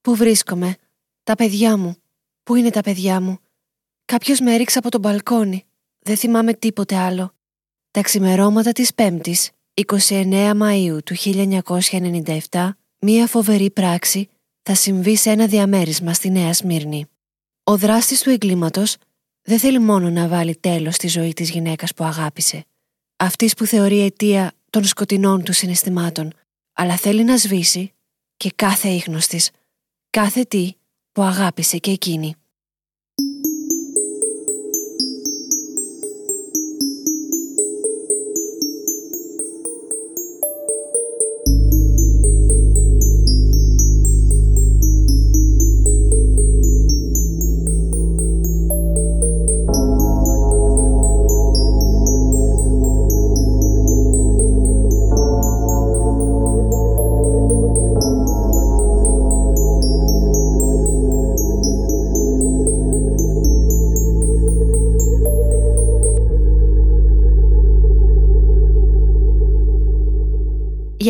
Πού βρίσκομαι, τα παιδιά μου. Πού είναι τα παιδιά μου; Κάποιος με έριξε από τον μπαλκόνι. Δεν θυμάμαι τίποτε άλλο. Τα ξημερώματα της Πέμπτης, 29 Μαΐου του 1997, μία φοβερή πράξη θα συμβεί σε ένα διαμέρισμα στη Νέα Σμύρνη. Ο δράστης του εγκλήματος δεν θέλει μόνο να βάλει τέλος στη ζωή της γυναίκας που αγάπησε, αυτής που θεωρεί αιτία των σκοτεινών του συναισθημάτων, αλλά θέλει να σβήσει και κάθε ίχνος της, κάθε τι που αγάπησε και εκείνη.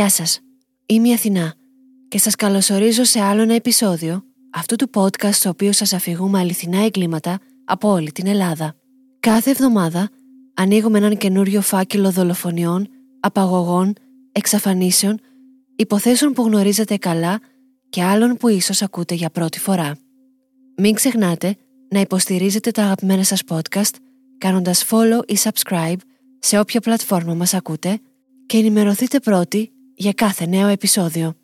Γεια σας, είμαι η Αθηνά και σας καλωσορίζω σε άλλο ένα επεισόδιο αυτού του podcast στο οποίο σας αφηγούμε αληθινά εγκλήματα από όλη την Ελλάδα. Κάθε εβδομάδα ανοίγουμε έναν καινούριο φάκελο δολοφονιών, απαγωγών, εξαφανίσεων, υποθέσεων που γνωρίζετε καλά και άλλων που ίσως ακούτε για πρώτη φορά. Μην ξεχνάτε να υποστηρίζετε τα αγαπημένα σας podcast κάνοντας follow ή subscribe σε όποια πλατφόρμα μας ακούτε και ενημερωθείτε πρώτοι για κάθε νέο επεισόδιο.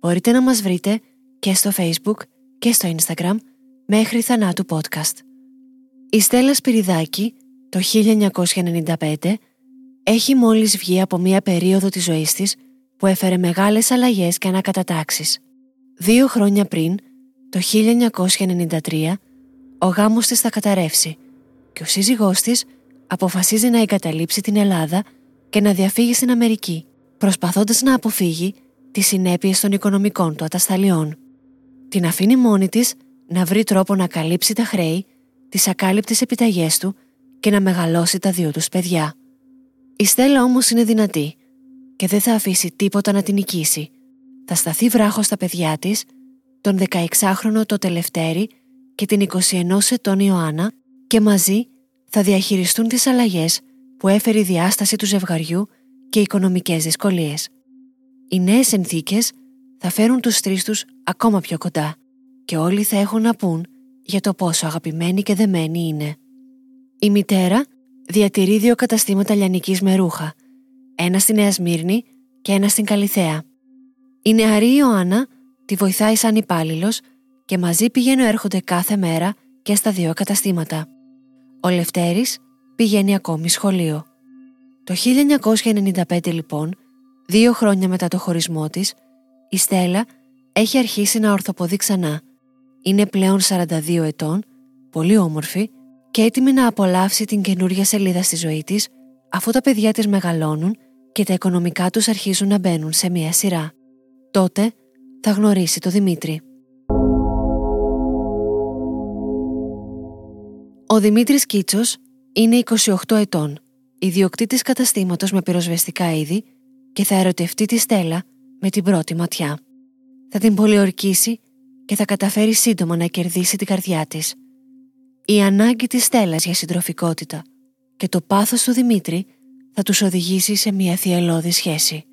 Μπορείτε να μας βρείτε και στο Facebook και στο Instagram μέχρι θανάτου podcast. Η Στέλλα Σπυριδάκη το 1995 έχει μόλις βγει από μία περίοδο της ζωής της που έφερε μεγάλες αλλαγές και ανακατατάξεις. Δύο χρόνια πριν, το 1993, ο γάμος της θα καταρρεύσει και ο σύζυγός της αποφασίζει να εγκαταλείψει την Ελλάδα και να διαφύγει στην Αμερική προσπαθώντας να αποφύγει τις συνέπειες των οικονομικών του ατασταλιών. Την αφήνει μόνη της να βρει τρόπο να καλύψει τα χρέη, τις ακάλυπτες επιταγές του και να μεγαλώσει τα δύο τους παιδιά. Η Στέλλα όμως είναι δυνατή και δεν θα αφήσει τίποτα να την νικήσει. Θα σταθεί βράχος στα παιδιά της, τον 16χρονο το Τελευτέρη και την 21 ετών Ιωάννα και μαζί θα διαχειριστούν τις αλλαγές που έφερε η διάσταση του ζευγαριού και οικονομικές δυσκολίες. Οι νέες συνθήκες θα φέρουν τους τρεις τους ακόμα πιο κοντά και όλοι θα έχουν να πούν για το πόσο αγαπημένοι και δεμένοι είναι. Η μητέρα διατηρεί δύο καταστήματα λιανικής με ρούχα, ένα στη Νέα Σμύρνη και ένα στην Καλιθέα. Η νεαρή Ιωάννα τη βοηθάει σαν υπάλληλος και μαζί πηγαίνουν έρχονται κάθε μέρα και στα δύο καταστήματα. Ο Λευτέρης πηγαίνει ακόμη σχολείο. Το 1995 λοιπόν, δύο χρόνια μετά το χωρισμό της, η Στέλλα έχει αρχίσει να ορθοποδεί ξανά. Είναι πλέον 42 ετών, πολύ όμορφη και έτοιμη να απολαύσει την καινούργια σελίδα στη ζωή της αφού τα παιδιά της μεγαλώνουν και τα οικονομικά τους αρχίζουν να μπαίνουν σε μία σειρά. Τότε θα γνωρίσει το Δημήτρη. Ο Δημήτρης Κίτσος είναι 28 ετών ιδιοκτήτης καταστήματος με πυροσβεστικά είδη και θα ερωτευτεί τη Στέλλα με την πρώτη ματιά. Θα την πολιορκήσει και θα καταφέρει σύντομα να κερδίσει την καρδιά της. Η ανάγκη της Στέλλας για συντροφικότητα και το πάθος του Δημήτρη θα τους οδηγήσει σε μια θυελώδη σχέση.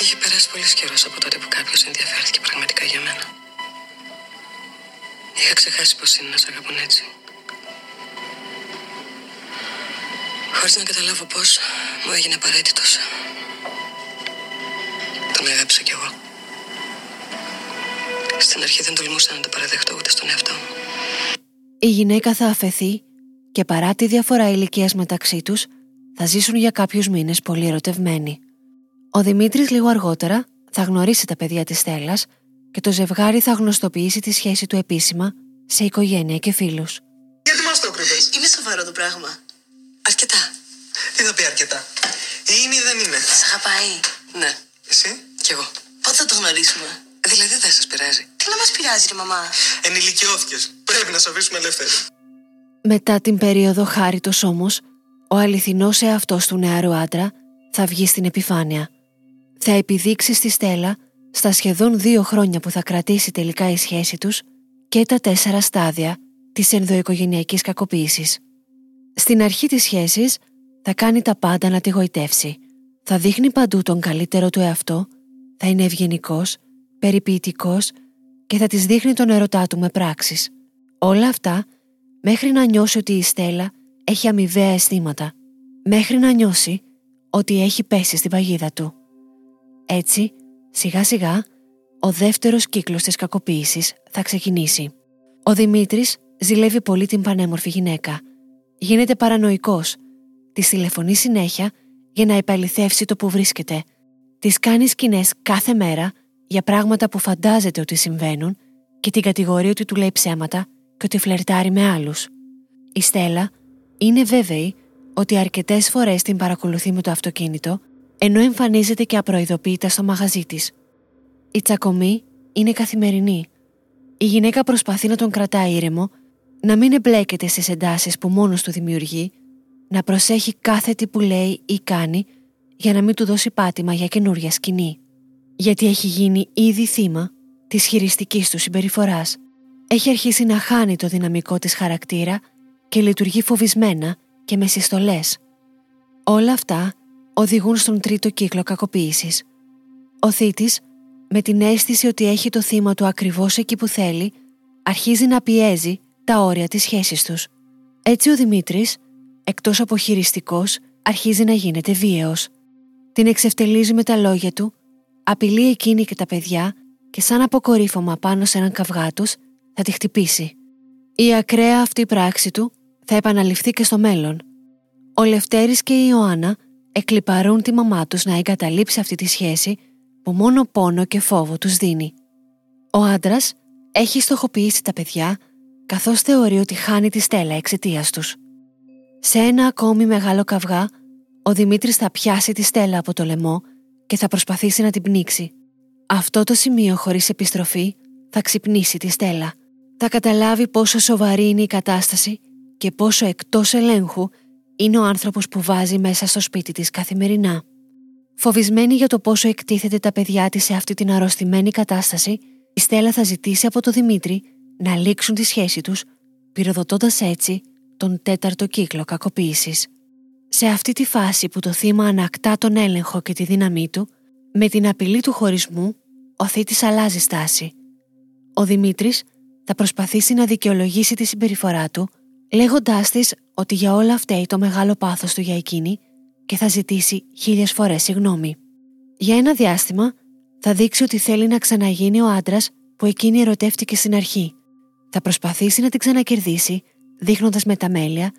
Έχει περάσει πολύ καιρός από τότε που κάποιος ενδιαφέρθηκε πραγματικά για μένα. Είχα ξεχάσει πώ είναι να σε αγαπούν έτσι. Χωρίς να καταλάβω πώς, μου έγινε απαραίτητος. Τον αγάπησα κι εγώ. Στην αρχή δεν τολμούσα να το παραδεχτώ ούτε στον εαυτό μου. Η γυναίκα θα αφαιθεί και παρά τη διαφορά ηλικίας μεταξύ τους, θα ζήσουν για κάποιους μήνες πολύ ερωτευμένοι. Ο Δημήτρης λίγο αργότερα θα γνωρίσει τα παιδιά της Στέλλας και το ζευγάρι θα γνωστοποιήσει τη σχέση του επίσημα σε οικογένεια και φίλους. Γιατί μας το κρύβεις; Είναι σοβαρό το πράγμα. Αρκετά. Τι θα πει αρκετά. Είναι ή δεν είναι. Σ' αγαπάει. Ναι. Εσύ; Κι εγώ. Πότε θα το γνωρίσουμε; Δηλαδή δεν σας πειράζει. Τι να μας πειράζει, ρε μαμά; Ενηλικιώθηκες. Πρέπει να σε αφήσουμε ελεύθερη. Μετά την περίοδο χάριτος όμως, ο αληθινός εαυτός του νεαρού άντρα θα βγει στην επιφάνεια. Θα επιδείξει στη Στέλλα στα σχεδόν δύο χρόνια που θα κρατήσει τελικά η σχέση τους και τα τέσσερα στάδια της ενδοοικογενειακής κακοποίησης. Στην αρχή της σχέσης θα κάνει τα πάντα να τη γοητεύσει. Θα δείχνει παντού τον καλύτερο του εαυτό, θα είναι ευγενικός, περιποιητικός και θα της δείχνει τον ερωτά του με πράξεις. Όλα αυτά μέχρι να νιώσει ότι η Στέλλα έχει αμοιβαία αισθήματα. Μέχρι να νιώσει ότι έχει πέσει στην παγίδα του. Έτσι, σιγά σιγά, ο δεύτερος κύκλος της κακοποίησης θα ξεκινήσει. Ο Δημήτρης ζηλεύει πολύ την πανέμορφη γυναίκα. Γίνεται παρανοϊκός. Τη τηλεφωνεί συνέχεια για να επαληθεύσει το που βρίσκεται. Της κάνει σκηνές κάθε μέρα για πράγματα που φαντάζεται ότι συμβαίνουν και την κατηγορεί ότι του λέει ψέματα και ότι φλερτάρει με άλλους. Η Στέλλα είναι βέβαιη ότι αρκετές φορές την παρακολουθεί με το αυτοκίνητο ενώ εμφανίζεται και απροειδοποίητα στο μαγαζί της. Η τσακωμή είναι καθημερινή. Η γυναίκα προσπαθεί να τον κρατάει ήρεμο, να μην εμπλέκεται στις εντάσεις που μόνος του δημιουργεί, να προσέχει κάθε τι που λέει ή κάνει για να μην του δώσει πάτημα για καινούρια σκηνή. Γιατί έχει γίνει ήδη θύμα της χειριστικής του συμπεριφοράς. Έχει αρχίσει να χάνει το δυναμικό της χαρακτήρα και λειτουργεί φοβισμένα και με συστολές. Όλα αυτά οδηγούν στον τρίτο κύκλο κακοποίησης. Ο θήτης, με την αίσθηση ότι έχει το θύμα του ακριβώς εκεί που θέλει, αρχίζει να πιέζει τα όρια της σχέσης τους. Έτσι ο Δημήτρης, εκτός από χειριστικός, αρχίζει να γίνεται βίαιος. Την εξευτελίζει με τα λόγια του, απειλεί εκείνη και τα παιδιά και σαν αποκορύφωμα πάνω σε έναν καυγά τους θα τη χτυπήσει. Η ακραία αυτή πράξη του θα επαναληφθεί και στο μέλλον. Ο Λευτέρης και η Ιωάννα εκλυπαρούν τη μαμά τους να εγκαταλείψει αυτή τη σχέση που μόνο πόνο και φόβο τους δίνει. Ο άντρας έχει στοχοποιήσει τα παιδιά καθώς θεωρεί ότι χάνει τη στέλα εξαιτίας τους. Σε ένα ακόμη μεγάλο καυγά, ο Δημήτρης θα πιάσει τη στέλα από το λαιμό και θα προσπαθήσει να την πνίξει. Αυτό το σημείο χωρίς επιστροφή θα ξυπνήσει τη στέλα. Θα καταλάβει πόσο σοβαρή είναι η κατάσταση και πόσο εκτός ελέγχου είναι ο άνθρωπος που βάζει μέσα στο σπίτι της καθημερινά. Φοβισμένη για το πόσο εκτίθεται τα παιδιά της σε αυτή την αρρωστημένη κατάσταση, η Στέλλα θα ζητήσει από τον Δημήτρη να λήξουν τη σχέση τους, πυροδοτώντας έτσι τον τέταρτο κύκλο κακοποίησης. Σε αυτή τη φάση που το θύμα ανακτά τον έλεγχο και τη δύναμή του, με την απειλή του χωρισμού, ο θήτης αλλάζει στάση. Ο Δημήτρης θα προσπαθήσει να δικαιολογήσει τη συμπεριφορά του λέγοντάς της ότι για όλα αυτά το μεγάλο πάθος του για εκείνη και θα ζητήσει χίλιες φορές συγγνώμη. Για ένα διάστημα θα δείξει ότι θέλει να ξαναγίνει ο άντρας που εκείνη ερωτεύτηκε στην αρχή. Θα προσπαθήσει να την ξανακερδίσει, δείχνοντας μεταμέλεια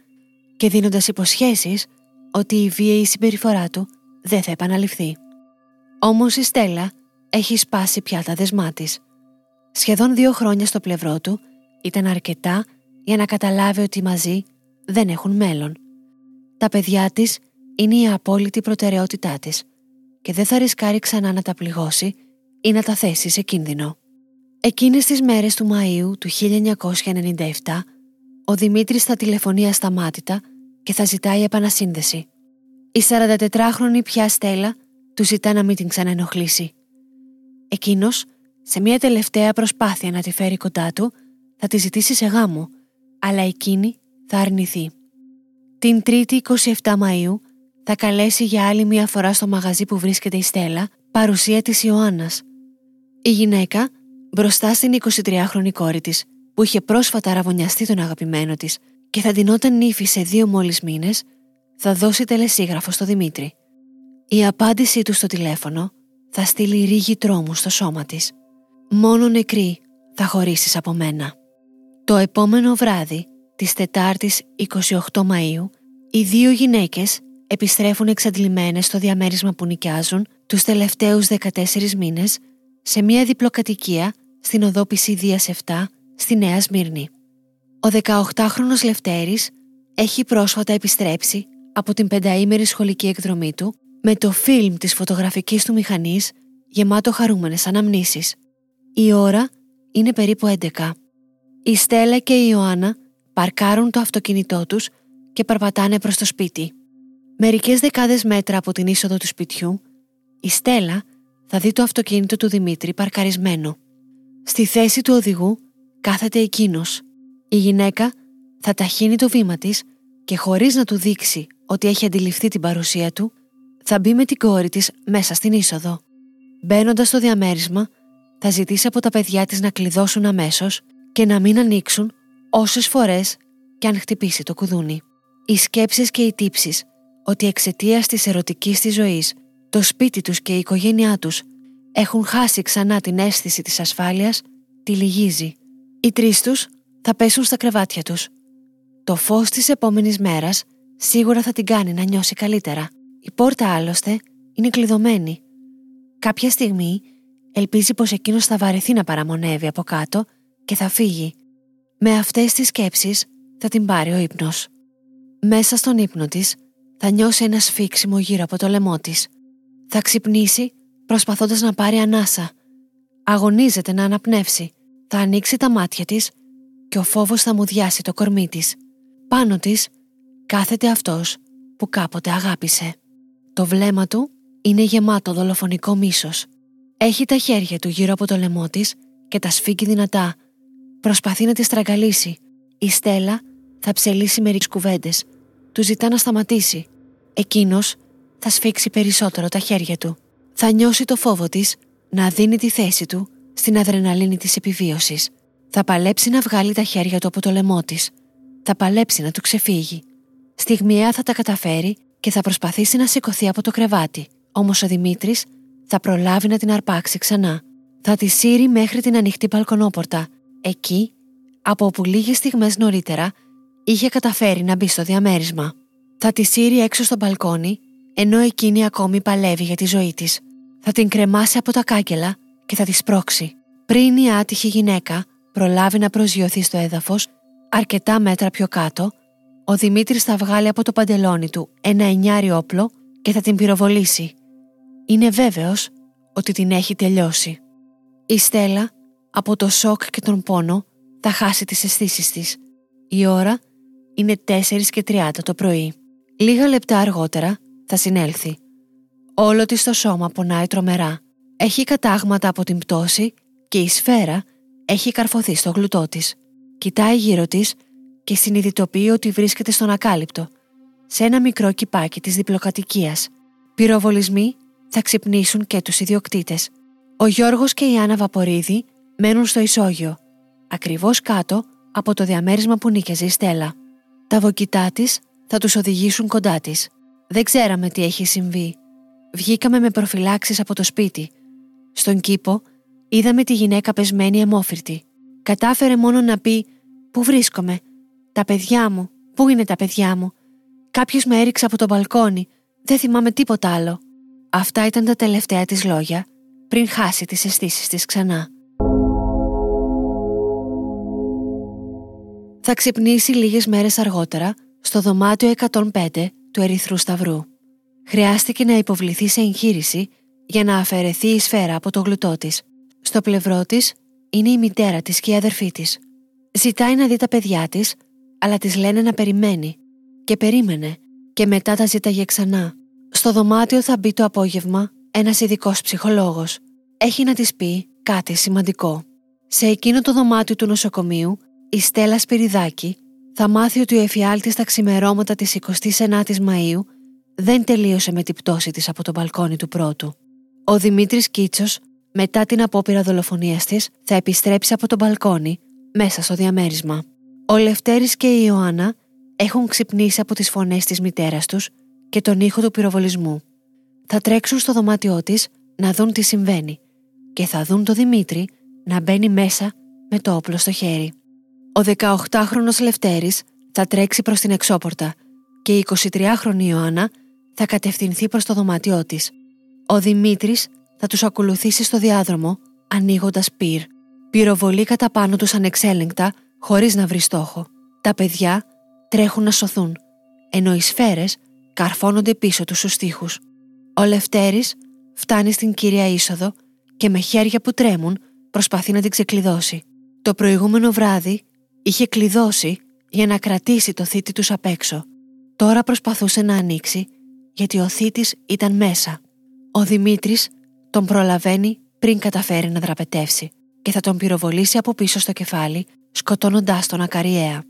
και δίνοντας υποσχέσεις ότι η βίαιη συμπεριφορά του δεν θα επαναληφθεί. Όμως η Στέλλα έχει σπάσει πια τα δεσμά της. Σχεδόν δύο χρόνια στο πλευρό του ήταν αρκετά για να καταλάβει ότι μαζί δεν έχουν μέλλον. Τα παιδιά της είναι η απόλυτη προτεραιότητά της και δεν θα ρισκάρει ξανά να τα πληγώσει ή να τα θέσει σε κίνδυνο. Εκείνες τις μέρες του Μαΐου του 1997 ο Δημήτρης θα τηλεφωνεί ασταμάτητα και θα ζητάει επανασύνδεση. Η 44χρονη πια Στέλλα του ζητά να μην την ξαναενοχλήσει. Εκείνος, σε μια τελευταία προσπάθεια να τη φέρει κοντά του, θα τη ζητήσει σε γάμο αλλά εκείνη θα αρνηθεί. Την 3η 27 Μαΐου θα καλέσει για άλλη μία φορά στο μαγαζί που βρίσκεται η Στέλλα παρουσία της Ιωάννας. Η γυναίκα μπροστά στην 23χρονη κόρη της που είχε πρόσφατα αραβωνιαστεί τον αγαπημένο της και θα ντυνόταν νύφη σε δύο μόλις μήνες θα δώσει τελεσίγραφο στο Δημήτρη. Η απάντησή του στο τηλέφωνο θα στείλει ρίγη τρόμου στο σώμα της. Μόνο νεκρή θα χωρίσεις από μένα. Το επόμενο βράδυ, της Τετάρτης 28 Μαΐου, οι δύο γυναίκες επιστρέφουν εξαντλημένες στο διαμέρισμα που νοικιάζουν τους τελευταίους 14 μήνες σε μια διπλοκατοικία στην οδό Πισίδίας 7 στη Νέα Σμύρνη. Ο 18χρονος Λευτέρης έχει πρόσφατα επιστρέψει από την πενταήμερη σχολική εκδρομή του με το φιλμ της φωτογραφικής του μηχανής γεμάτο χαρούμενες αναμνήσεις. Η ώρα είναι περίπου 11. Η Στέλλα και η Ιωάννα παρκάρουν το αυτοκίνητό τους και περπατάνε προς το σπίτι. Μερικές δεκάδες μέτρα από την είσοδο του σπιτιού, η Στέλλα θα δει το αυτοκίνητο του Δημήτρη παρκαρισμένο. Στη θέση του οδηγού κάθεται εκείνος. Η γυναίκα θα ταχύνει το βήμα της και χωρίς να του δείξει ότι έχει αντιληφθεί την παρουσία του, θα μπει με την κόρη της μέσα στην είσοδο. Μπαίνοντας στο διαμέρισμα, θα ζητήσει από τα παιδιά της να κλειδώσουν αμέσως και να μην ανοίξουν όσες φορές και αν χτυπήσει το κουδούνι. Οι σκέψεις και οι τύψεις ότι εξαιτίας της ερωτικής της ζωής το σπίτι τους και η οικογένειά τους έχουν χάσει ξανά την αίσθηση της ασφάλειας, τη λυγίζει. Οι τρεις τους θα πέσουν στα κρεβάτια τους. Το φως της επόμενης μέρας σίγουρα θα την κάνει να νιώσει καλύτερα. Η πόρτα άλλωστε είναι κλειδωμένη. Κάποια στιγμή ελπίζει πως εκείνος θα βαρεθεί να παραμονεύει από κάτω και θα φύγει. Με αυτές τις σκέψεις θα την πάρει ο ύπνος. Μέσα στον ύπνο της θα νιώσει ένα σφίξιμο γύρω από το λαιμό της. Θα ξυπνήσει προσπαθώντας να πάρει ανάσα. Αγωνίζεται να αναπνεύσει. Θα ανοίξει τα μάτια της και ο φόβος θα μου διάσει το κορμί της. Πάνω της κάθεται αυτός που κάποτε αγάπησε. Το βλέμμα του είναι γεμάτο δολοφονικό μίσος. Έχει τα χέρια του γύρω από το λαιμό της και τα σφίγγει δυνατά. Προσπαθεί να τη στραγγαλίσει. Η Στέλλα θα ψελίσει μερικές κουβέντες. Του ζητά να σταματήσει. Εκείνος θα σφίξει περισσότερο τα χέρια του. Θα νιώσει το φόβο της να δίνει τη θέση του στην αδρεναλίνη της επιβίωσης. Θα παλέψει να βγάλει τα χέρια του από το λαιμό της. Θα παλέψει να του ξεφύγει. Στιγμιαία θα τα καταφέρει και θα προσπαθήσει να σηκωθεί από το κρεβάτι. Όμως ο Δημήτρης θα προλάβει να την αρπάξει ξανά. Θα τη σύρει μέχρι την ανοιχτή μπαλκονόπορτα. Εκεί, από όπου λίγες στιγμές νωρίτερα είχε καταφέρει να μπει στο διαμέρισμα. Θα τη σύρει έξω στο μπαλκόνι, ενώ εκείνη ακόμη παλεύει για τη ζωή της. Θα την κρεμάσει από τα κάγκελα και θα τη σπρώξει. Πριν η άτυχη γυναίκα προλάβει να προσγειωθεί στο έδαφος, αρκετά μέτρα πιο κάτω, ο Δημήτρης θα βγάλει από το παντελόνι του ένα εννιάρι όπλο και θα την πυροβολήσει. Είναι βέβαιος ότι την έχει τελειώσει. Η Στέλλα, από το σοκ και τον πόνο, θα χάσει τις αισθήσεις της. Η ώρα είναι 4 και 30 το πρωί. Λίγα λεπτά αργότερα θα συνέλθει. Όλο της το σώμα πονάει τρομερά. Έχει κατάγματα από την πτώση και η σφαίρα έχει καρφωθεί στο γλουτό της. Κοιτάει γύρω της και συνειδητοποιεί ότι βρίσκεται στον ακάλυπτο, σε ένα μικρό κυπάκι της διπλοκατοικίας. Πυροβολισμοί θα ξυπνήσουν και τους ιδιοκτήτες. Ο Γιώργος και η Άννα Βαπορίδη μένουν στο ισόγειο, ακριβώς κάτω από το διαμέρισμα που νίκιαζε η Στέλλα. Τα βοκιτά της θα τους οδηγήσουν κοντά της. Δεν ξέραμε τι έχει συμβεί. Βγήκαμε με προφυλάξεις από το σπίτι. Στον κήπο είδαμε τη γυναίκα πεσμένη αιμόφυρτη. Κατάφερε μόνο να πει «Πού βρίσκομαι» Τα παιδιά μου, πού είναι τα παιδιά μου; Κάποιος με έριξε από το μπαλκόνι. Δεν θυμάμαι τίποτα άλλο. Αυτά ήταν τα τελευταία της λόγια πριν χάσει τις αισθήσεις της ξανά. Θα ξυπνήσει λίγες μέρες αργότερα στο δωμάτιο 105 του Ερυθρού Σταυρού. Χρειάστηκε να υποβληθεί σε εγχείρηση για να αφαιρεθεί η σφαίρα από το γλουτό της. Στο πλευρό της είναι η μητέρα της και η αδερφή της. Ζητάει να δει τα παιδιά της αλλά της λένε να περιμένει. Και περίμενε, και μετά τα ζήταγε ξανά. Στο δωμάτιο θα μπει το απόγευμα ένας ειδικός ψυχολόγος. Έχει να της πει κάτι σημαντικό. Σε εκείνο το δωμάτιο του νοσοκομείου, η Στέλλα Σπυριδάκη θα μάθει ότι ο εφιάλτης στα ξημερώματα της 29η Μαου δεν τελείωσε με την πτώση της από το μπαλκόνι του πρώτου. Ο Δημήτρης Κίτσος, μετά την απόπειρα δολοφονίας της, θα επιστρέψει από το μπαλκόνι μέσα στο διαμέρισμα. Ο Λευτέρης και η Ιωάννα έχουν ξυπνήσει από τις φωνές της μητέρας τους και τον ήχο του πυροβολισμού. Θα τρέξουν στο δωμάτιό της να δουν τι συμβαίνει και θα δουν το Δημήτρη να μπαίνει μέσα με το όπλο στο χέρι. Ο 18χρονος Λευτέρης θα τρέξει προς την εξώπορτα και η 23χρονη Ιωάννα θα κατευθυνθεί προς το δωμάτιό της. Ο Δημήτρης θα τους ακολουθήσει στο διάδρομο ανοίγοντας πυρ. Πυροβολεί κατά πάνω τους ανεξέλεγκτα χωρίς να βρει στόχο. Τα παιδιά τρέχουν να σωθούν, ενώ οι σφαίρες καρφώνονται πίσω τους στους τοίχους. Ο Λευτέρης φτάνει στην κυρία είσοδο και με χέρια που τρέμουν προσπαθεί να την ξεκλειδώσει. Το προηγούμενο βράδυ είχε κλειδώσει για να κρατήσει το θήτη τους απ' έξω. Τώρα προσπαθούσε να ανοίξει γιατί ο θήτης ήταν μέσα. Ο Δημήτρης τον προλαβαίνει πριν καταφέρει να δραπετεύσει και θα τον πυροβολήσει από πίσω στο κεφάλι, σκοτώνοντάς τον ακαριέα.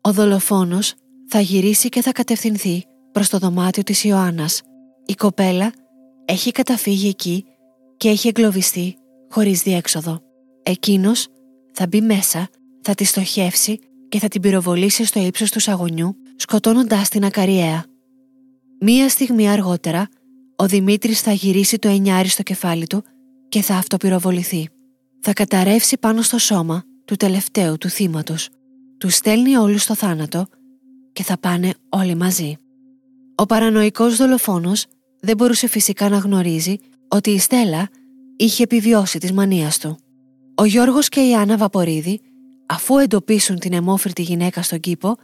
Ο δολοφόνος θα γυρίσει και θα κατευθυνθεί προς το δωμάτιο της Ιωάννας. Η κοπέλα έχει καταφύγει εκεί και έχει εγκλωβιστεί χωρίς διέξοδο. Εκείνος θα μπει μέσα, θα τη στοχεύσει και θα την πυροβολήσει στο ύψος του σαγονιού, σκοτώνοντάς την ακαριέα. Μία στιγμή αργότερα, ο Δημήτρης θα γυρίσει το εννιάρι στο κεφάλι του και θα αυτοπυροβοληθεί. Θα καταρρεύσει πάνω στο σώμα του τελευταίου του θύματος. Του στέλνει όλους στο θάνατο και θα πάνε όλοι μαζί. Ο παρανοϊκός δολοφόνος δεν μπορούσε φυσικά να γνωρίζει ότι η Στέλλα είχε επιβιώσει της μανίας του. Ο Γιώργος και η Άννα Βαπορίδη, αφού εντοπίσουν την αιμόφυρτη γυναίκα στον κήπο,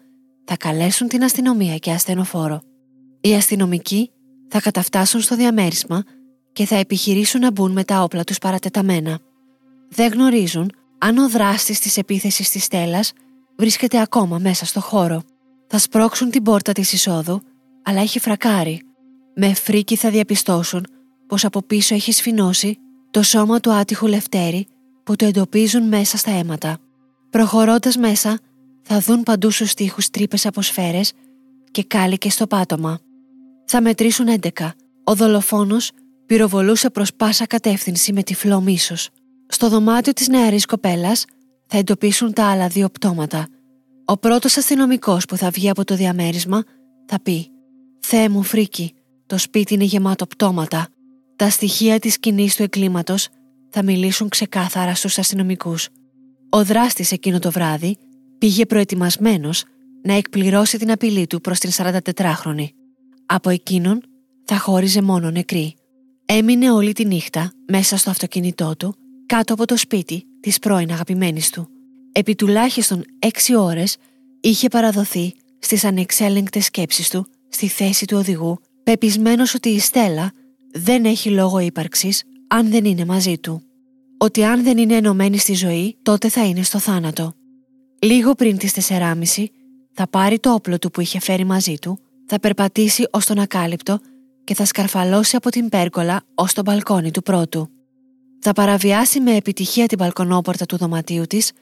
θα καλέσουν την αστυνομία και ασθενοφόρο. Οι αστυνομικοί θα καταφτάσουν στο διαμέρισμα και θα επιχειρήσουν να μπουν με τα όπλα τους παρατεταμένα. Δεν γνωρίζουν αν ο δράστης της επίθεσης της Στέλλας βρίσκεται ακόμα μέσα στο χώρο. Θα σπρώξουν την πόρτα της εισόδου, αλλά έχει φρακάρει. Με φρίκι θα διαπιστώσουν πως από πίσω έχει σφινώσει το σώμα του άτυχου Λευτέρη που το εντοπίζουν μέσα στα αίματα. Προχωρώντας μέσα, θα δουν παντού στους τοίχους τρύπες από σφαίρες και κάλικες στο πάτωμα. Θα μετρήσουν 11. Ο δολοφόνος πυροβολούσε προς πάσα κατεύθυνση με τυφλό μίσος. Στο δωμάτιο της νεαρής κοπέλας θα εντοπίσουν τα άλλα δύο πτώματα. Ο πρώτος αστυνομικός που θα βγει από το διαμέρισμα θα πει «Θεέ μου φρίκι, το σπίτι είναι γεμάτο πτώματα». Τα στοιχεία της σκηνής του εγκλήματος θα μιλήσουν ξεκάθαρα στους αστυνομικούς. Ο δράστης εκείνο το βράδυ πήγε προετοιμασμένος να εκπληρώσει την απειλή του προς την 44χρονη. Από εκείνον θα χώριζε μόνο νεκρή. Έμεινε όλη τη νύχτα μέσα στο αυτοκίνητό του κάτω από το σπίτι της πρώην αγαπημένης του. Επί τουλάχιστον έξι ώρες είχε παραδοθεί στις ανεξέλεγκτες σκέψεις του στη θέση του οδηγού πεπισμένος ότι η Στέλλα δεν έχει λόγο ύπαρξης αν δεν είναι μαζί του. Ότι αν δεν είναι ενωμένη στη ζωή τότε θα είναι στο θάνατο. Λίγο πριν τις 4.30 θα πάρει το όπλο του που είχε φέρει μαζί του, θα περπατήσει ως τον ακάλυπτο και θα σκαρφαλώσει από την πέρκολα ως το μπαλκόνι του πρώτου. Θα παραβιάσει με επιτυχία την μπαλκονόπορτα του δωματίου της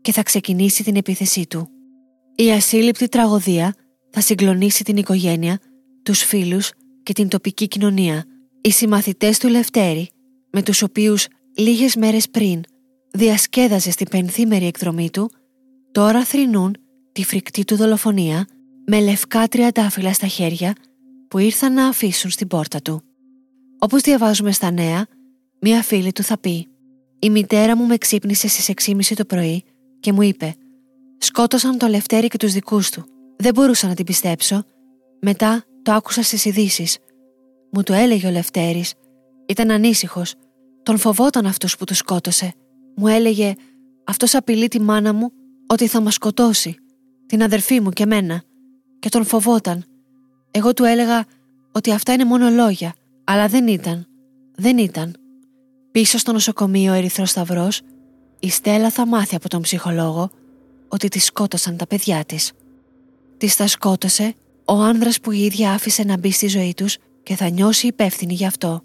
και θα ξεκινήσει την επίθεσή του. Η ασύλληπτη τραγωδία θα συγκλονίσει την οικογένεια, τους φίλους και την τοπική κοινωνία. Οι συμμαθητές του Λευτέρη, με τους οποίους λίγες μέρες πριν διασκέδαζε στην πενθήμερη εκδρομή του, τώρα θρυνούν τη φρικτή του δολοφονία με λευκά τριαντάφυλλα στα χέρια που ήρθαν να αφήσουν στην πόρτα του. Όπως διαβάζουμε στα νέα, μία φίλη του θα πει «Η μητέρα μου με ξύπνησε στις 6.30 το πρωί και μου είπε «Σκότωσαν το Λευτέρη και τους δικούς του. Δεν μπορούσα να την πιστέψω. Μετά το άκουσα στις ειδήσεις. Μου το έλεγε ο Λευτέρης. Ήταν ανήσυχος. Τον φοβόταν αυτούς που του σκότωσε. Μου έλεγε «Αυτός απειλεί τη μάνα μου ότι θα μας σκοτώσει, την αδερφή μου και μένα» και τον φοβόταν. Εγώ του έλεγα ότι αυτά είναι μόνο λόγια, αλλά δεν ήταν. Δεν ήταν. Πίσω στο νοσοκομείο Ερυθρός Σταυρός, η Στέλλα θα μάθει από τον ψυχολόγο ότι τη σκότωσαν τα παιδιά της. Της τα σκότωσε ο άνδρας που η ίδια άφησε να μπει στη ζωή τους και θα νιώσει υπεύθυνη γι' αυτό.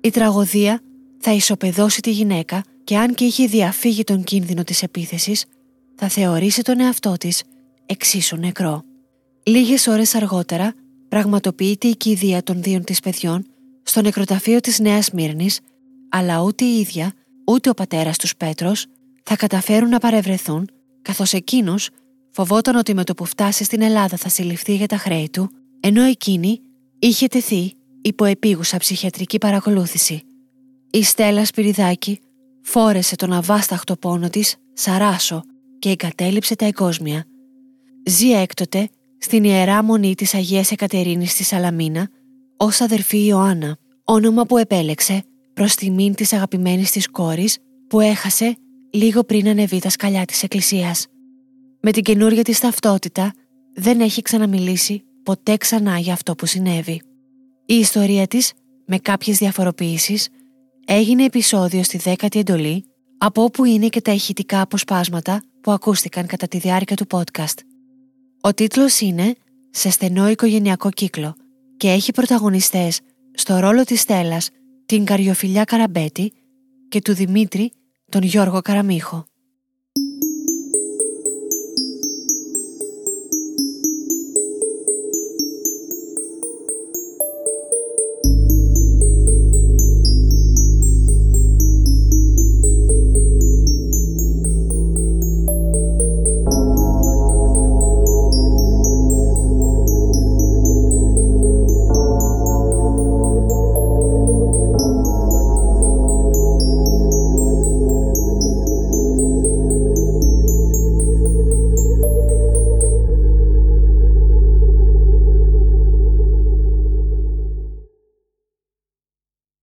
Η τραγωδία θα ισοπεδώσει τη γυναίκα και αν και είχε διαφύγει τον κίνδυνο της επίθεσης, θα θεωρήσει τον εαυτό της εξίσου νεκρό. Λίγες ώρες αργότερα πραγματοποιείται η κηδεία των δύο της παιδιών στο νεκροταφείο της Νέας Μύρνης, αλλά ούτε η ίδια, ούτε ο πατέρας τους Πέτρος θα καταφέρουν να παρευρεθούν, καθώς εκείνος φοβόταν ότι με το που φτάσει στην Ελλάδα θα συλληφθεί για τα χρέη του, ενώ εκείνη είχε τεθεί υπό επίγουσα ψυχιατρική παρακολούθηση. Η Στέλλα Σπυριδάκη φόρεσε τον αβάσταχτο πόνο της σαράσο και εγκατέλειψε τα εγκόσμια. Ζει έκτοτε στην Ιερά Μονή της Αγίας Εκατερίνης στη Σαλαμίνα ως αδερφή Ιωάννα, όνομα που επέλεξε προς τιμήν της αγαπημένης της κόρης που έχασε λίγο πριν ανεβεί τα σκαλιά της Εκκλησίας. Με την καινούργια της ταυτότητα δεν έχει ξαναμιλήσει ποτέ ξανά για αυτό που συνέβη. Η ιστορία της, με κάποιες διαφοροποιήσεις, έγινε επεισόδιο στη δέκατη εντολή, από όπου είναι και τα ηχητικά αποσπάσματα που ακούστηκαν κατά τη διάρκεια του podcast. Ο τίτλος είναι «Σε στενό οικογενειακό κύκλο» και έχει πρωταγωνιστές στο ρόλο της Στέλλας την Καριοφιλιά Καραμπέτη και του Δημήτρη τον Γιώργο Καραμίχο.